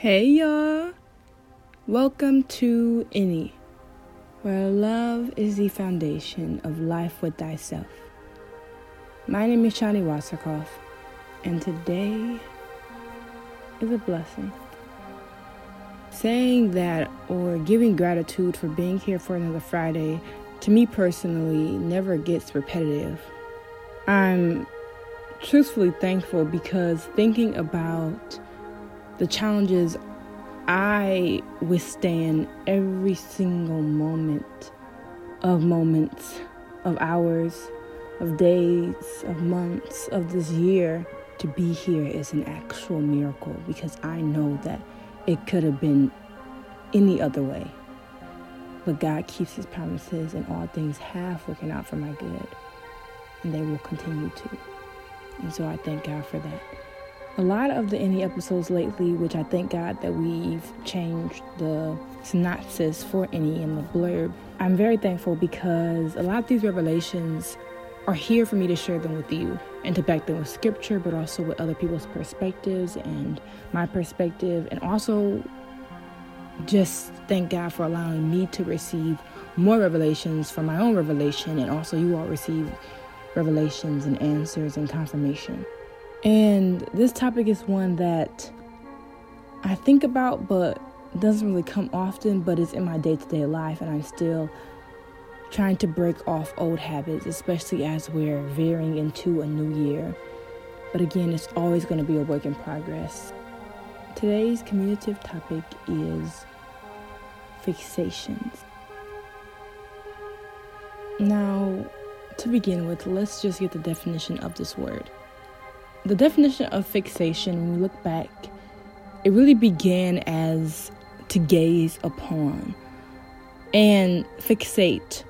Hey y'all! Welcome to Inni, where love is the foundation of life with thyself. My name is Shani Wasserkoff, and today is a blessing. Saying that or giving gratitude for being here for another Friday, to me personally, never gets repetitive. I'm truthfully thankful because thinking about the challenges I withstand every single moment of moments, of hours, of days, of months, of this year to be here is an actual miracle because I know that it could have been any other way. But God keeps his promises and all things have working out for my good. And they will continue to. And so I thank God for that. A lot of the Inni episodes lately, which I thank God that we've changed the synopsis for Inni in the blurb, I'm very thankful because a lot of these revelations are here for me to share them with you and to back them with scripture, but also with other people's perspectives and my perspective, and also just thank God for allowing me to receive more revelations from my own revelation, and also you all receive revelations and answers and confirmation. And this topic is one that I think about, but doesn't really come often, but it's in my day to day life, and I'm still trying to break off old habits, especially as we're veering into a new year. But again, it's always going to be a work in progress. Today's communicative topic is fixations. Now, to begin with, let's just get the definition of this word. The definition of fixation, when we look back, it really began as to gaze upon. And fixate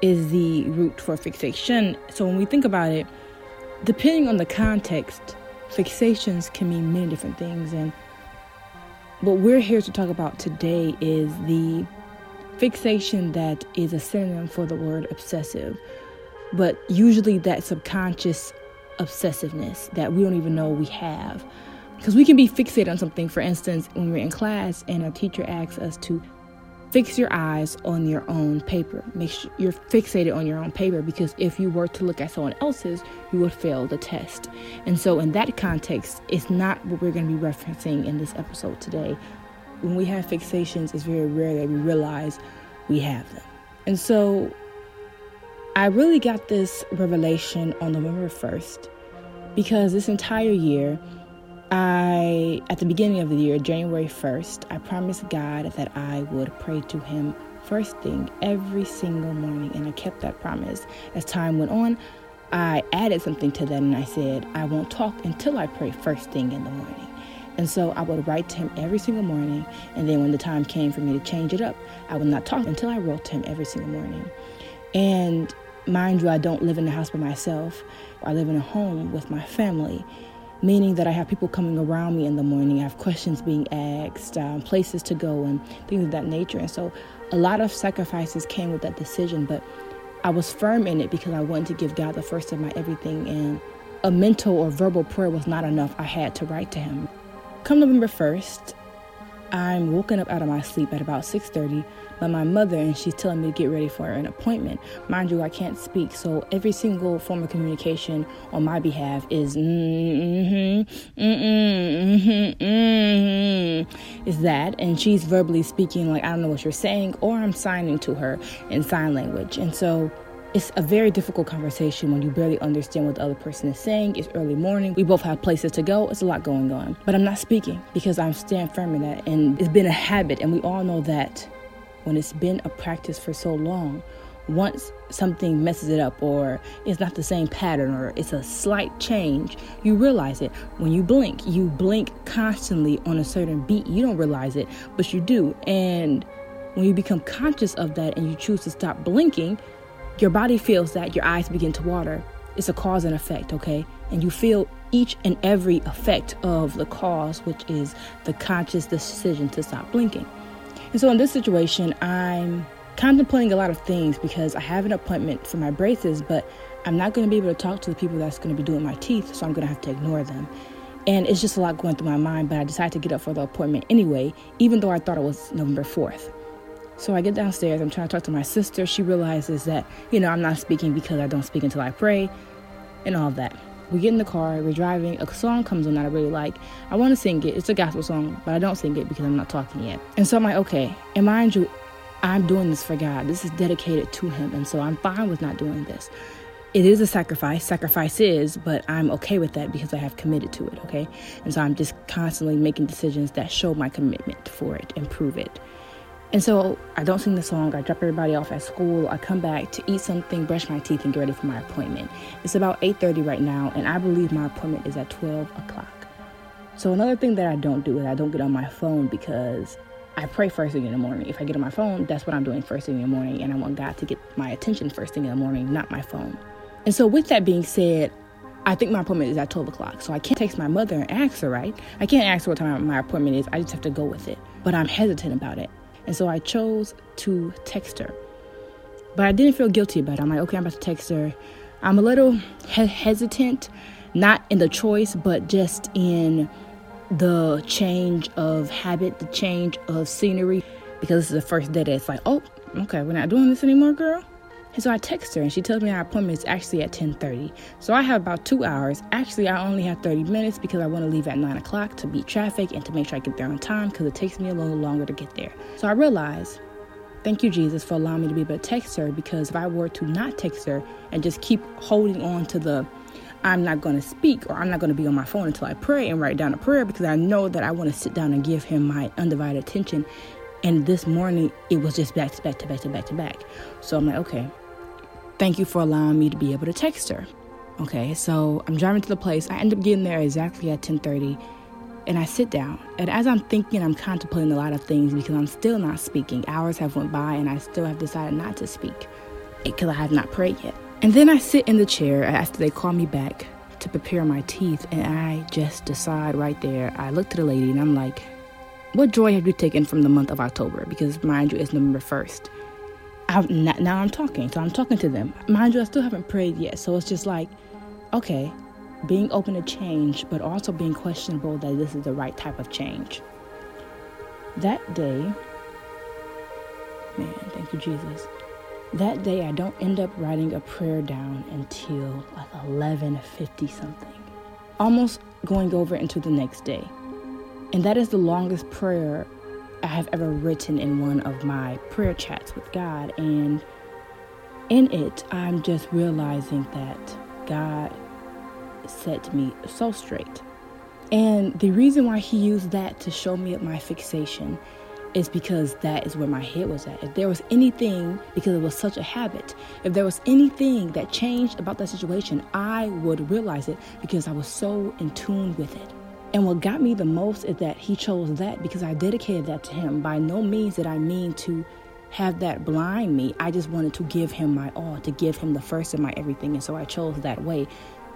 is the root for fixation. So when we think about it, depending on the context, fixations can mean many different things. And what we're here to talk about today is the fixation that is a synonym for the word obsessive, but usually that subconscious obsessiveness that we don't even know we have. Because we can be fixated on something, for instance, when we're in class and a teacher asks us to fix your eyes on your own paper. Make sure you're fixated on your own paper because if you were to look at someone else's, you would fail the test. And so, in that context, it's not what we're going to be referencing in this episode today. When we have fixations, it's very rare that we realize we have them. And so, I really got this revelation on November 1st because this entire year, I, at the beginning of the year, January 1st, I promised God that I would pray to Him first thing every single morning, and I kept that promise. As time went on, I added something to that and I said, I won't talk until I pray first thing in the morning. And so I would write to him every single morning. And then when the time came for me to change it up, I would not talk until I wrote to him every single morning. And mind you, I don't live in the house by myself. I live in a home with my family meaning that I have people coming around me in the morning. I have questions being asked, um, places to go, and things of that nature. And so a lot of sacrifices came with that decision, but I was firm in it because I wanted to give God the first of my everything. And a mental or verbal prayer was not enough. I had to write to Him. Come November 1st, I'm woken up out of my sleep at about 6:30 by my mother and she's telling me to get ready for an appointment. Mind you, I can't speak, so every single form of communication on my behalf is mm-hmm, mm-hmm, mm-hmm, mm-hmm, is that and she's verbally speaking like I don't know what you're saying or I'm signing to her in sign language. And so it's a very difficult conversation when you barely understand what the other person is saying. It's early morning. We both have places to go. It's a lot going on. But I'm not speaking because I'm staying firm in that. And it's been a habit. And we all know that when it's been a practice for so long, once something messes it up or it's not the same pattern or it's a slight change, you realize it. When you blink, you blink constantly on a certain beat. You don't realize it, but you do. And when you become conscious of that and you choose to stop blinking, your body feels that your eyes begin to water. It's a cause and effect, okay? And you feel each and every effect of the cause, which is the conscious decision to stop blinking. And so in this situation, I'm contemplating a lot of things because I have an appointment for my braces, but I'm not going to be able to talk to the people that's going to be doing my teeth, so I'm going to have to ignore them. And it's just a lot going through my mind, but I decided to get up for the appointment anyway, even though I thought it was November 4th. So I get downstairs, I'm trying to talk to my sister. She realizes that, you know, I'm not speaking because I don't speak until I pray and all that. We get in the car, we're driving, a song comes on that I really like. I want to sing it. It's a gospel song, but I don't sing it because I'm not talking yet. And so I'm like, okay, and mind you, I'm doing this for God. This is dedicated to Him. And so I'm fine with not doing this it is a sacrifice. Sacrifice is, but I'm okay with that because I have committed to it, okay? And so I'm just constantly making decisions that show my commitment for it and prove it. And so I don't sing the song. I drop everybody off at school. I come back to eat something, brush my teeth, and get ready for my appointment. It's about 8:30 right now, and I believe my appointment is at 12 o'clock. So another thing that I don't do is I don't get on my phone because I pray first thing in the morning. If I get on my phone, that's what I'm doing first thing in the morning, and I want God to get my attention first thing in the morning, not my phone. And so, with that being said, I think my appointment is at 12 o'clock. So I can't text my mother and ask her, right? I can't ask her what time my appointment is. I just have to go with it. But I'm hesitant about it. And so I chose to text her. But I didn't feel guilty about it. I'm like, okay, I'm about to text her. I'm a little he- hesitant, not in the choice, but just in the change of habit, the change of scenery. Because this is the first day that it's like, oh, okay, we're not doing this anymore, girl. And so I text her and she tells me our appointment is actually at 10:30. So I have about two hours. Actually, I only have 30 minutes because I want to leave at 9 o'clock to beat traffic and to make sure I get there on time because it takes me a little longer to get there. So I realize, thank you, Jesus, for allowing me to be able to text her because if I were to not text her and just keep holding on to the I'm not going to speak or I'm not going to be on my phone until I pray and write down a prayer because I know that I want to sit down and give him my undivided attention. And this morning, it was just back to back to back to back to back. So I'm like, okay, Thank you for allowing me to be able to text her. Okay, so I'm driving to the place. I end up getting there exactly at 10:30, and I sit down. And as I'm thinking, I'm contemplating a lot of things because I'm still not speaking. Hours have went by, and I still have decided not to speak because I have not prayed yet. And then I sit in the chair after they call me back to prepare my teeth, and I just decide right there. I look to the lady, and I'm like, "What joy have you taken from the month of October?" Because mind you, it's November 1st. I've, now I'm talking, so I'm talking to them. Mind you, I still haven't prayed yet, so it's just like, okay, being open to change, but also being questionable that this is the right type of change. That day, man, thank you, Jesus. That day, I don't end up writing a prayer down until like 11:50 something, almost going over into the next day, and that is the longest prayer I have ever written in one of my prayer chats with God. And in it, I'm just realizing that God set me so straight. And the reason why He used that to show me my fixation is because that is where my head was at. If there was anything, because it was such a habit, if there was anything that changed about that situation, I would realize it because I was so in tune with it. And what got me the most is that he chose that because I dedicated that to him. By no means did I mean to have that blind me. I just wanted to give him my all, to give him the first of my everything. And so I chose that way,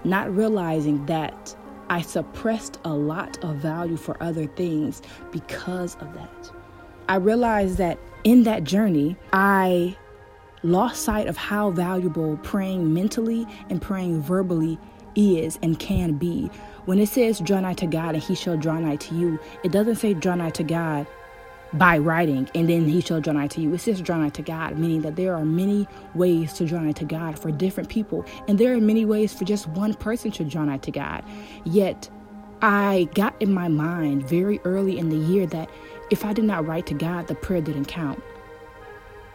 not realizing that I suppressed a lot of value for other things because of that. I realized that in that journey, I lost sight of how valuable praying mentally and praying verbally is and can be when it says draw nigh to God and he shall draw nigh to you, it doesn't say draw nigh to God by writing and then he shall draw nigh to you. It says draw nigh to God, meaning that there are many ways to draw nigh to God for different people. And there are many ways for just one person to draw nigh to God. Yet I got in my mind very early in the year that if I did not write to God, the prayer didn't count.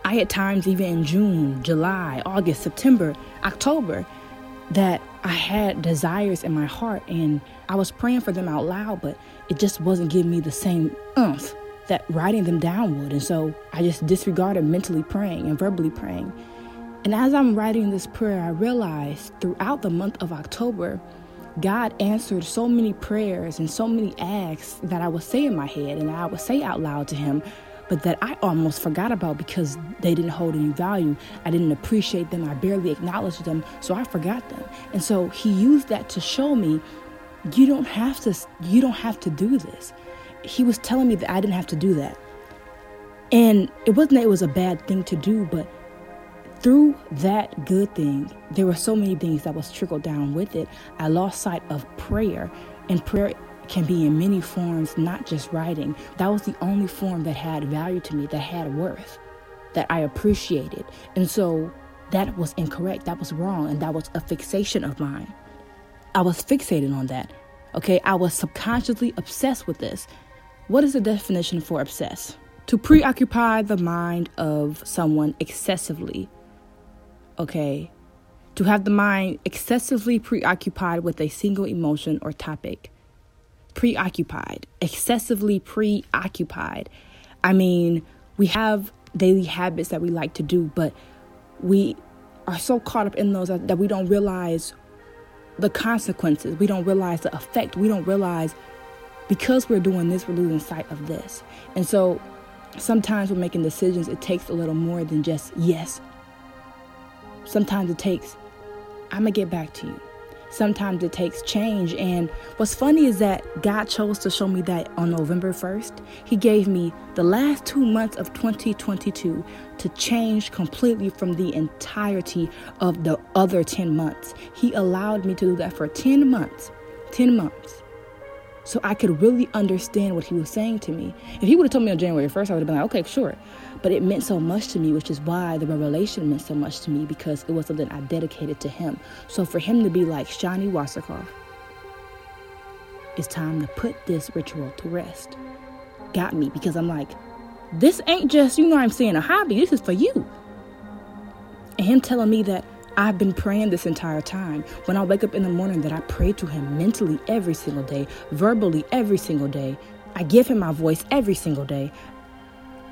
I had times even in June, July, August, September, October that I had desires in my heart and I was praying for them out loud, but it just wasn't giving me the same umph that writing them down would. And so I just disregarded mentally praying and verbally praying. And as I'm writing this prayer, I realized throughout the month of October, God answered so many prayers and so many acts that I would say in my head and I would say out loud to Him but that I almost forgot about because they didn't hold any value. I didn't appreciate them. I barely acknowledged them, so I forgot them. And so he used that to show me you don't have to you don't have to do this. He was telling me that I didn't have to do that. And it wasn't that it was a bad thing to do, but through that good thing, there were so many things that was trickled down with it. I lost sight of prayer. And prayer can be in many forms, not just writing. That was the only form that had value to me, that had worth, that I appreciated. And so that was incorrect. That was wrong. And that was a fixation of mine. I was fixated on that. Okay. I was subconsciously obsessed with this. What is the definition for obsess? To preoccupy the mind of someone excessively. Okay. To have the mind excessively preoccupied with a single emotion or topic preoccupied, excessively preoccupied. I mean, we have daily habits that we like to do, but we are so caught up in those that we don't realize the consequences. We don't realize the effect. We don't realize because we're doing this, we're losing sight of this. And so sometimes we're making decisions, it takes a little more than just yes. Sometimes it takes, I'm going to get back to you sometimes it takes change. And what's funny is that God chose to show me that on November 1st. He gave me the last two months of 2022 to change completely from the entirety of the other 10 months. He allowed me to do that for 10 months. 10 months so I could really understand what he was saying to me. If he would have told me on January 1st, I would have been like, okay, sure. But it meant so much to me, which is why the revelation meant so much to me because it was something I dedicated to him. So for him to be like, Shani Wasserkoff, it's time to put this ritual to rest. Got me because I'm like, this ain't just, you know I'm saying, a hobby. This is for you. And him telling me that I've been praying this entire time. When I wake up in the morning, that I pray to Him mentally every single day, verbally every single day. I give Him my voice every single day.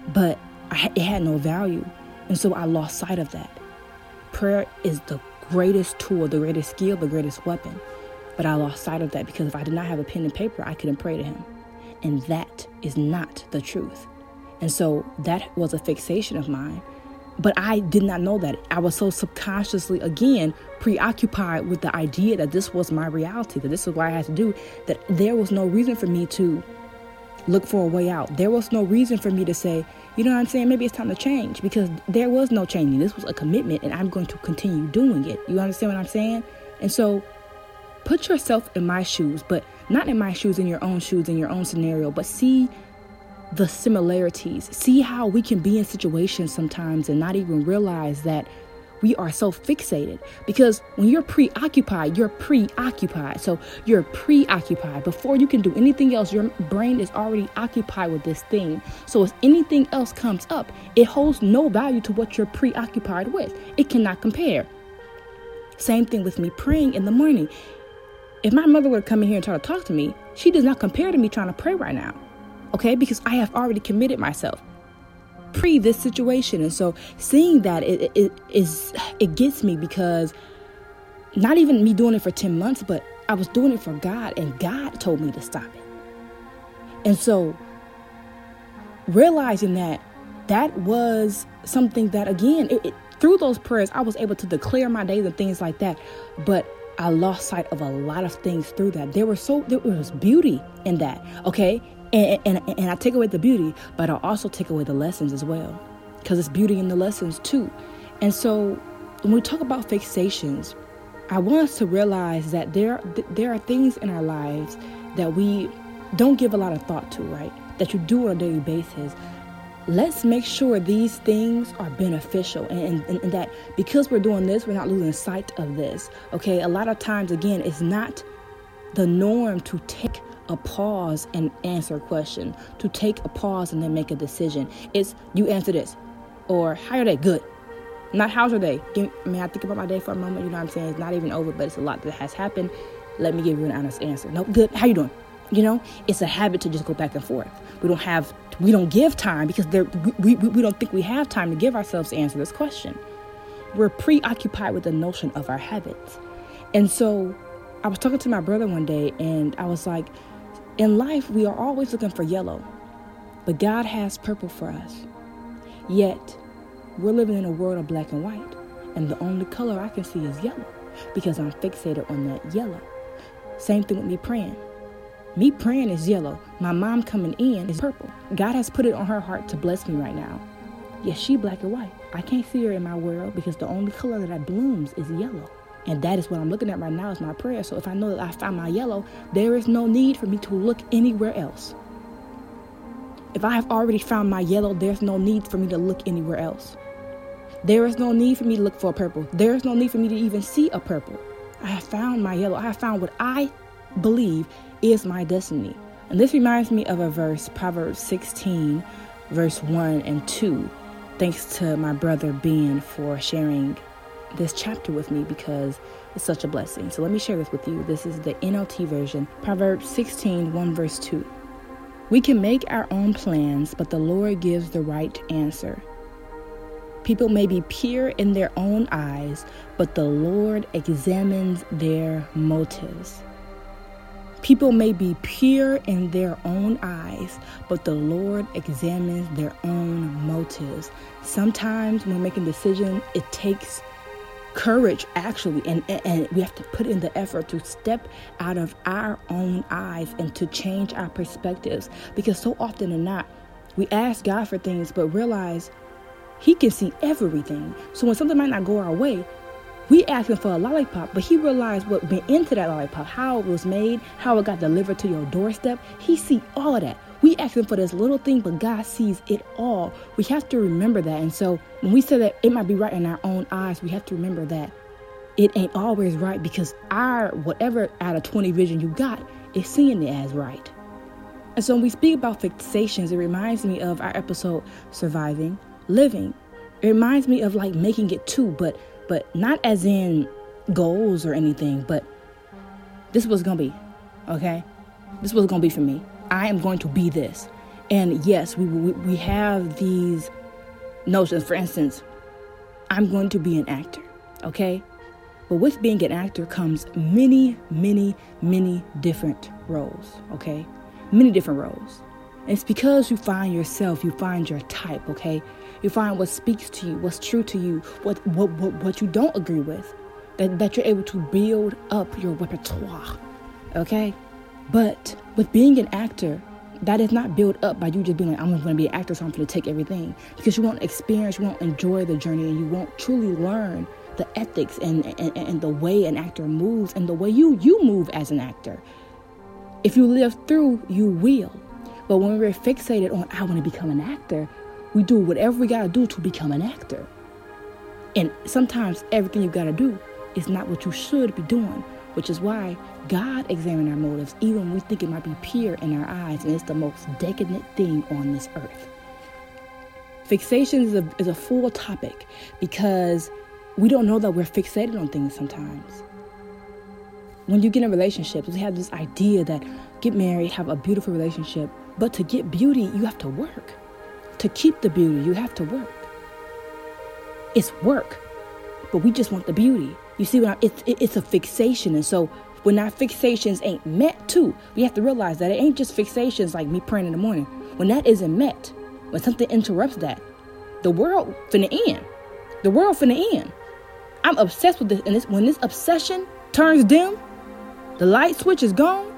But It had no value. And so I lost sight of that. Prayer is the greatest tool, the greatest skill, the greatest weapon. But I lost sight of that because if I did not have a pen and paper, I couldn't pray to Him. And that is not the truth. And so that was a fixation of mine. But I did not know that. I was so subconsciously, again, preoccupied with the idea that this was my reality, that this is what I had to do, that there was no reason for me to look for a way out. There was no reason for me to say, you know what I'm saying? Maybe it's time to change because there was no changing. This was a commitment and I'm going to continue doing it. You understand what I'm saying? And so put yourself in my shoes, but not in my shoes, in your own shoes, in your own scenario, but see the similarities. See how we can be in situations sometimes and not even realize that we are so fixated because when you're preoccupied, you're preoccupied. So you're preoccupied. Before you can do anything else, your brain is already occupied with this thing. So if anything else comes up, it holds no value to what you're preoccupied with. It cannot compare. Same thing with me praying in the morning. If my mother would come in here and try to talk to me, she does not compare to me trying to pray right now okay? Because I have already committed myself pre this situation. And so seeing that it, it is it gets me because not even me doing it for 10 months, but I was doing it for God and God told me to stop it. And so realizing that that was something that again it, it, through those prayers I was able to declare my days and things like that. But I lost sight of a lot of things through that. There was so there was beauty in that. Okay, and, and, and I take away the beauty, but I also take away the lessons as well. Because it's beauty in the lessons too. And so when we talk about fixations, I want us to realize that there, there are things in our lives that we don't give a lot of thought to, right? That you do on a daily basis. Let's make sure these things are beneficial and, and, and that because we're doing this, we're not losing sight of this. Okay, a lot of times, again, it's not the norm to take a pause and answer a question, to take a pause and then make a decision. It's you answer this, or how are they? Good. Not how's your day? I mean, I think about my day for a moment. You know what I'm saying? It's not even over, but it's a lot that has happened. Let me give you an honest answer. No, good. How you doing? You know, it's a habit to just go back and forth. We don't have, we don't give time because there, we, we, we don't think we have time to give ourselves to answer this question. We're preoccupied with the notion of our habits. And so I was talking to my brother one day and I was like, in life, we are always looking for yellow, but God has purple for us. Yet, we're living in a world of black and white, and the only color I can see is yellow because I'm fixated on that yellow. Same thing with me praying. Me praying is yellow. My mom coming in is purple. God has put it on her heart to bless me right now. Yes, she black and white. I can't see her in my world because the only color that blooms is yellow. And that is what I'm looking at right now is my prayer. So if I know that I found my yellow, there is no need for me to look anywhere else. If I have already found my yellow, there's no need for me to look anywhere else. There is no need for me to look for a purple. There is no need for me to even see a purple. I have found my yellow. I have found what I believe is my destiny. And this reminds me of a verse, Proverbs 16, verse 1 and 2. Thanks to my brother Ben for sharing this chapter with me because it's such a blessing. So let me share this with you. This is the NLT version, Proverbs 16, 1 verse 2. We can make our own plans, but the Lord gives the right answer. People may be pure in their own eyes, but the Lord examines their motives. People may be pure in their own eyes, but the Lord examines their own motives. Sometimes when making decisions, it takes courage actually and, and, we have to put in the effort to step out of our own eyes and to change our perspectives. Because so often than not we ask god for things but realize he can see everything. So when something might not go our way we ask him for a lollipop but he realized what went into that lollipop how it was made how it got delivered to your doorstep he see all of that we ask him for this little thing, but God sees it all. We have to remember that. And so when we say that it might be right in our own eyes, we have to remember that it ain't always right because our whatever out of 20 vision you got is seeing it as right. And so when we speak about fixations, it reminds me of our episode Surviving Living. It reminds me of like making it too, but but not as in goals or anything, but this was gonna be, okay? This was gonna be for me. I am going to be this. And yes, we, we, we have these notions. For instance, I'm going to be an actor, okay? But with being an actor comes many, many, many different roles, okay? Many different roles. It's because you find yourself, you find your type, okay? You find what speaks to you, what's true to you, what what what, what you don't agree with, that, that you're able to build up your repertoire, okay? But with being an actor, that is not built up by you just being like, I'm to be an actor, so I'm to take everything. Because you won't experience, you won't enjoy the journey, and you won't truly learn the ethics and, and, and the way an actor moves and the way you, you move as an actor. If you live through, you will. But when we're fixated on, I want to become an actor, we do whatever we got to do to become an actor. And sometimes everything you got to do is not what you should be doing, which is why God examines our motives, even when we think it might be pure in our eyes, and it's the most decadent thing on this earth. Fixation is a, is a full topic because we don't know that we're fixated on things sometimes. When you get in relationships, we have this idea that get married, have a beautiful relationship, but to get beauty, you have to work. To keep the beauty, you have to work. It's work, but we just want the beauty. You see, what I'm, it's it's a fixation, and so when our fixations ain't met too, we have to realize that it ain't just fixations like me praying in the morning. When that isn't met, when something interrupts that, the world finna end. The world finna end. I'm obsessed with this, and this, when this obsession turns dim, the light switch is gone,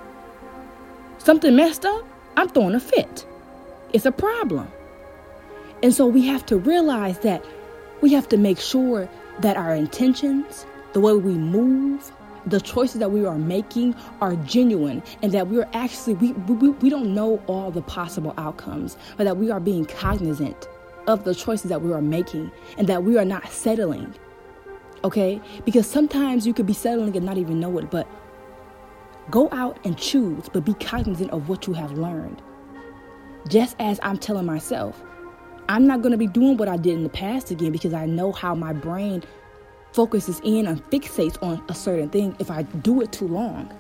something messed up, I'm throwing a fit. It's a problem. And so we have to realize that we have to make sure that our intentions, the way we move, the choices that we are making are genuine and that we are actually we, we, we don't know all the possible outcomes but that we are being cognizant of the choices that we are making and that we are not settling okay because sometimes you could be settling and not even know it but go out and choose but be cognizant of what you have learned. Just as i'm telling myself i'm not going to be doing what i did in the past again because i know how my brain focuses in and fixates on a certain thing, if I do it too long,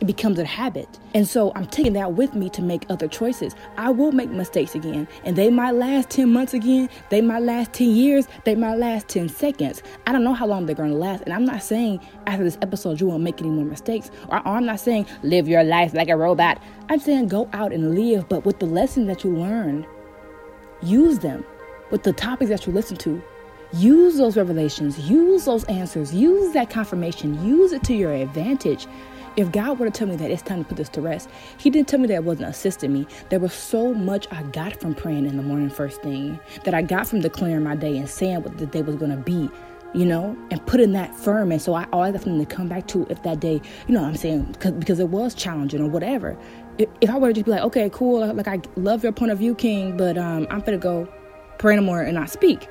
it becomes a habit. And so I'm taking that with me to make other choices. I will make mistakes again, and they might last 10 months again, they might last 10 years, they might last 10 seconds. I don't know how long they're going to last. And I'm not saying after this episode you won't make any more mistakes, or, I'm not saying live your life like a robot. I'm saying go out and live, but with the lessons that you learn, use them. With the topics that you listen to, Use those revelations, use those answers, use that confirmation, use it to your advantage. If God were to tell me that it's time to put this to rest, He didn't tell me that it wasn't assisting me. There was so much I got from praying in the morning first thing, that I got from declaring my day and saying what the day was going to be. you know, and putting that firm. And so I always have something to come back to if that day, you know what I'm saying, because, it was challenging or whatever. If, if I were to just be like, okay, cool, like I love your point of view, King, but um, I'm gonna go pray no more and not speak.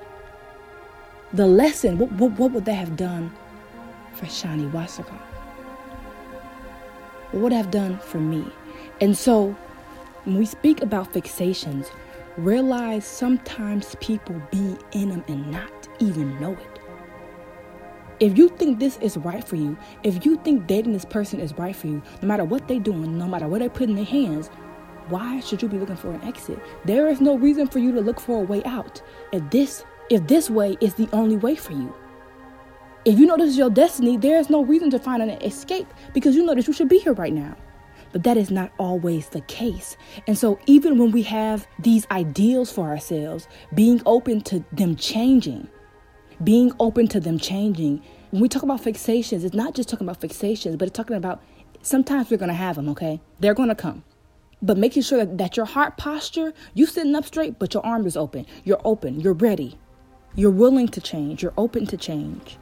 The lesson, what, what, what would that have done for Shani Wasserkoff? What have done for me? And so when we speak about fixations, realize sometimes people be in them and not even know it. If you think this is right for you, if you think dating this person is right for you, no matter what they're doing, no matter what they put in their hands, why should you be looking for an exit? There is no reason for you to look for a way out. If this if this way is the only way for you. If you know this is your destiny, there is no reason to find an escape because you know that you should be here right now. But that is not always the case. And so, even when we have these ideals for ourselves, being open to them changing, being open to them changing. When we talk about fixations, it's not just talking about fixations, but it's talking about sometimes we're going to have them, okay? They're going to come. But making sure that, that your heart posture, you sitting up straight, but your arm is open. You're open. You're ready. You're willing to change. You're open to change.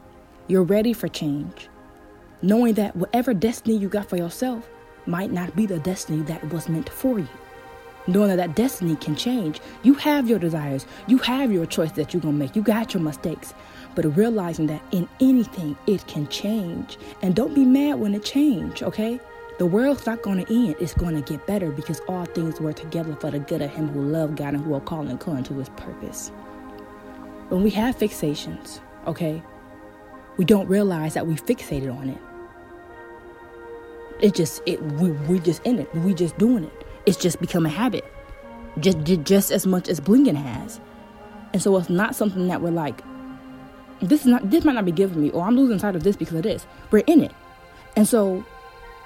You're ready for change. Knowing that whatever destiny you got for yourself might not be the destiny that was meant for you knowing that that destiny can change. You have your desires, you have your choice that you're gonna make, you got your mistakes, but realizing that in anything it can change. And don't be mad when it change, okay? The world's not gonna end, it's gonna get better because all things work together for the good of him who love God and who are called and according to his purpose. When we have fixations, okay, we don't realize that we fixated on it. It just it we we just in it. We just doing it it's just become a habit, just just as much as blinking has. And so it's not something that we're like, this is not this might not be given me, or I'm losing sight of this because of this. We're in it, and so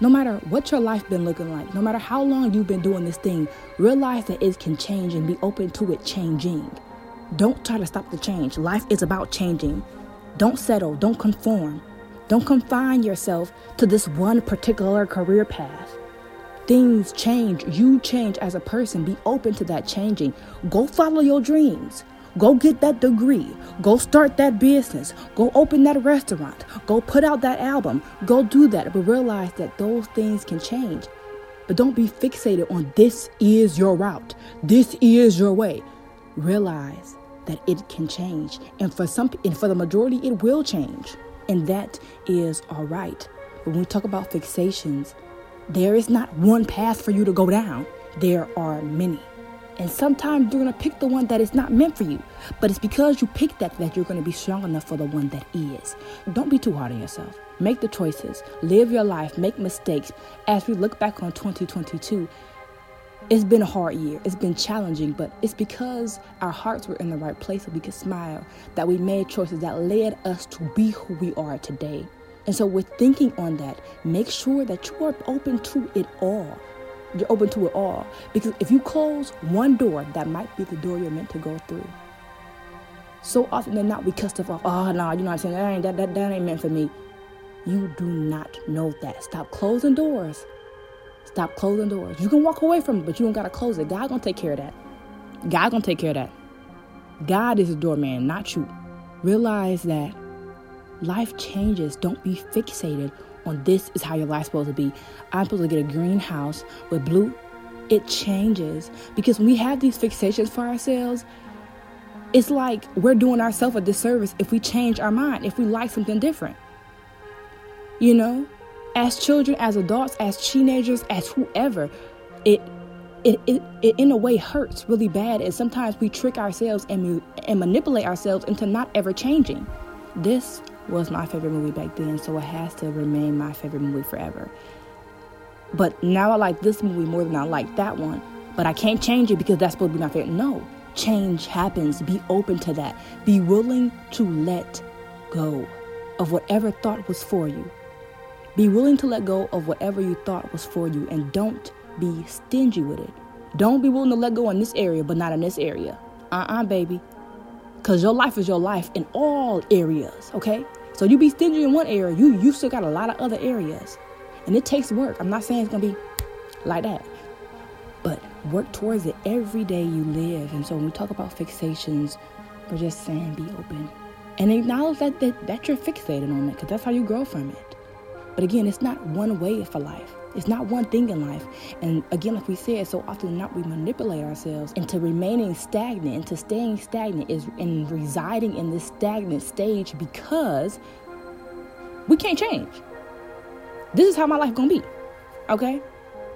no matter what your life been looking like, no matter how long you've been doing this thing, realize that it can change and be open to it changing. Don't try to stop the change. Life is about changing. Don't settle. Don't conform. Don't confine yourself to this one particular career path things change, you change as a person. Be open to that changing. Go follow your dreams. Go get that degree. Go start that business. Go open that restaurant. Go put out that album. Go do that. But realize that those things can change. But don't be fixated on this is your route. This is your way. Realize that it can change. And for some and for the majority it will change. And that is all right. But when we talk about fixations, there is not one path for you to go down, there are many. And sometimes you're going to pick the one that is not meant for you. But it's because you picked that that you're going to be strong enough for the one that is. Don't be too hard on yourself. Make the choices. Live your life. Make mistakes. As we look back on 2022, it's been a hard year. It's been challenging, but it's because our hearts were in the right place so we could smile that we made choices that led us to be who we are today. And so, with thinking on that, make sure that you are open to it all. You're open to it all. Because if you close one door, that might be the door you're meant to go through. So often than not, we cut stuff off. Oh, no, you know what I'm saying? That ain't, that, that, that ain't meant for me. You do not know that. Stop closing doors. Stop closing doors. You can walk away from it, but you don't got to close it. God gonna take care of that. God gonna take care of that. God is the doorman, not you. Realize that Life changes. Don't be fixated on this is how your life's supposed to be. I'm supposed to get a green house with blue. It changes because when we have these fixations for ourselves, it's like we're doing ourselves a disservice if we change our mind, if we like something different. You know, as children, as adults, as teenagers, as whoever, it it, it, it in a way hurts really bad and sometimes we trick ourselves and, and manipulate ourselves into not ever changing this was my favorite movie back then, so it has to remain my favorite movie forever. But now I like this movie more than I like that one. But I can't change it because that's supposed to be my favorite. No, change happens. Be open to that. Be willing to let go of whatever thought was for you. Be willing to let go of whatever you thought was for you and don't be stingy with it. Don't be willing to let go in this area, but not in this area. Uh uh-uh, uh baby. Because your life is your life in all areas, okay? So you be stingy in one area, you you still got a lot of other areas. And it takes work. I'm not saying it's gonna be like that. But work towards it every day you live. And so when we talk about fixations, we're just saying be open. And acknowledge that, that, that you're fixated on it because that's how you grow from it. But again, it's not one way for life. It's not one thing in life. And again, like we said, so often not we manipulate ourselves into remaining stagnant, into staying stagnant is in residing in this stagnant stage because we can't change. This is how my life gonna be. Okay?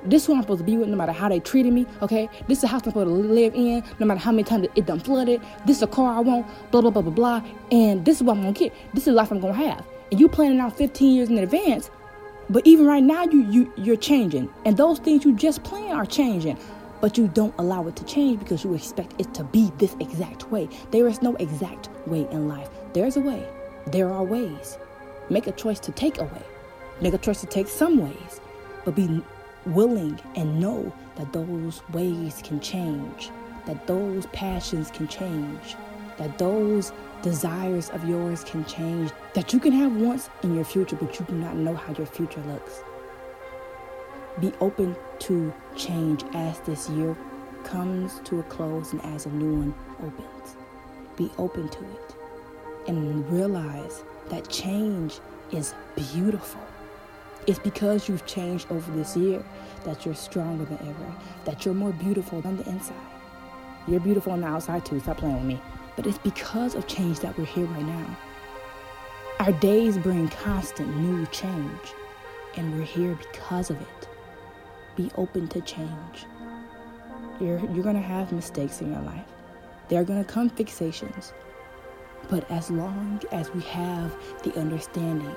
This is who I'm supposed to be with no matter how they treated me, okay? This is the house I'm supposed to live in no matter how many times it done flooded. This is the car I want, blah, blah, blah, blah, blah. And this is what I'm gonna get. This is the life I'm gonna have. And you planning out 15 years in advance, but even right now you, you you're changing. And those things you just plan are changing. But you don't allow it to change because you expect it to be this exact way. There is no exact way in life. There's a way. There are ways. Make a choice to take a way. Make a choice to take some ways, but be willing and know that those ways can change, that those passions can change, that those desires of yours can change, that you can have wants in your future, but you do not know how your future looks. Be open to change as this year comes to a close and as a new one opens. Be open to it and realize that change is beautiful. It's because you've changed over this year that you're stronger than ever, that you're more beautiful on the inside. You're beautiful on the outside too, stop playing with me. But it's because of change that we're here right now. Our days bring constant new change, and we're here because of it. Be open to change. You're, you're going to have mistakes in your life, there are going to come fixations. But as long as we have the understanding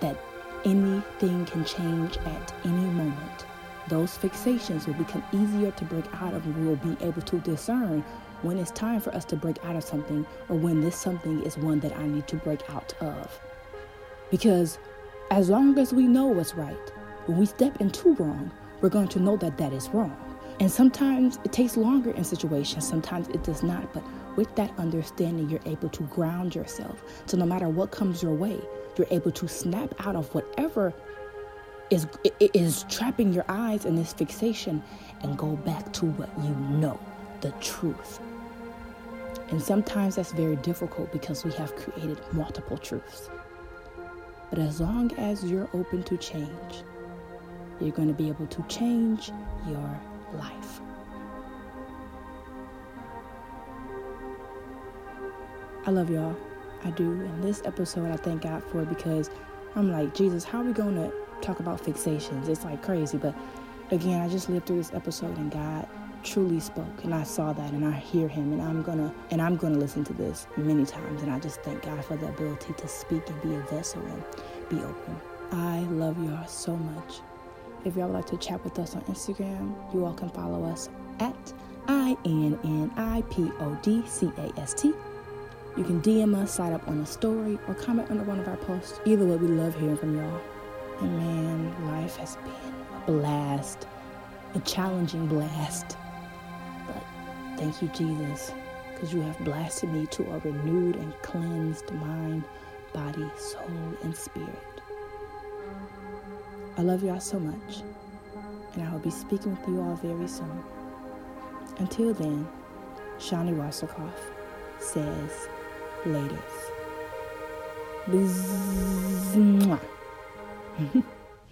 that anything can change at any moment, those fixations will become easier to break out of and we will be able to discern when it's time for us to break out of something or when this something is one that I need to break out of. Because as long as we know what's right, when we step into wrong, we're going to know that that is wrong. And sometimes it takes longer in situations, sometimes it does not. But with that understanding, you're able to ground yourself. So no matter what comes your way, you're able to snap out of whatever is, is trapping your eyes in this fixation and go back to what you know, the truth. And sometimes that's very difficult because we have created multiple truths. But as long as you're open to change, you're going to be able to change your life. I love y'all. I do. And this episode, I thank God for because I'm like, Jesus, how are we going to talk about fixations? It's like crazy. But again, I just lived through this episode and God truly spoke and I saw that and I hear him and I'm gonna and I'm gonna listen to this many times and I just thank God for the ability to speak and be a vessel and be open. I love y'all so much. If y'all would like to chat with us on Instagram, you all can follow us at I N N I P O D C A S T. You can DM us, sign up on a story, or comment under one of our posts. Either way, we love hearing from y'all. And man, life has been a blast, a challenging blast. Thank you, Jesus, because you have blasted me to a renewed and cleansed mind, body, soul, and spirit. I love y'all so much, and I will be speaking with you all very soon. Until then, Shawnee Wasserkoff says, ladies. Bzz-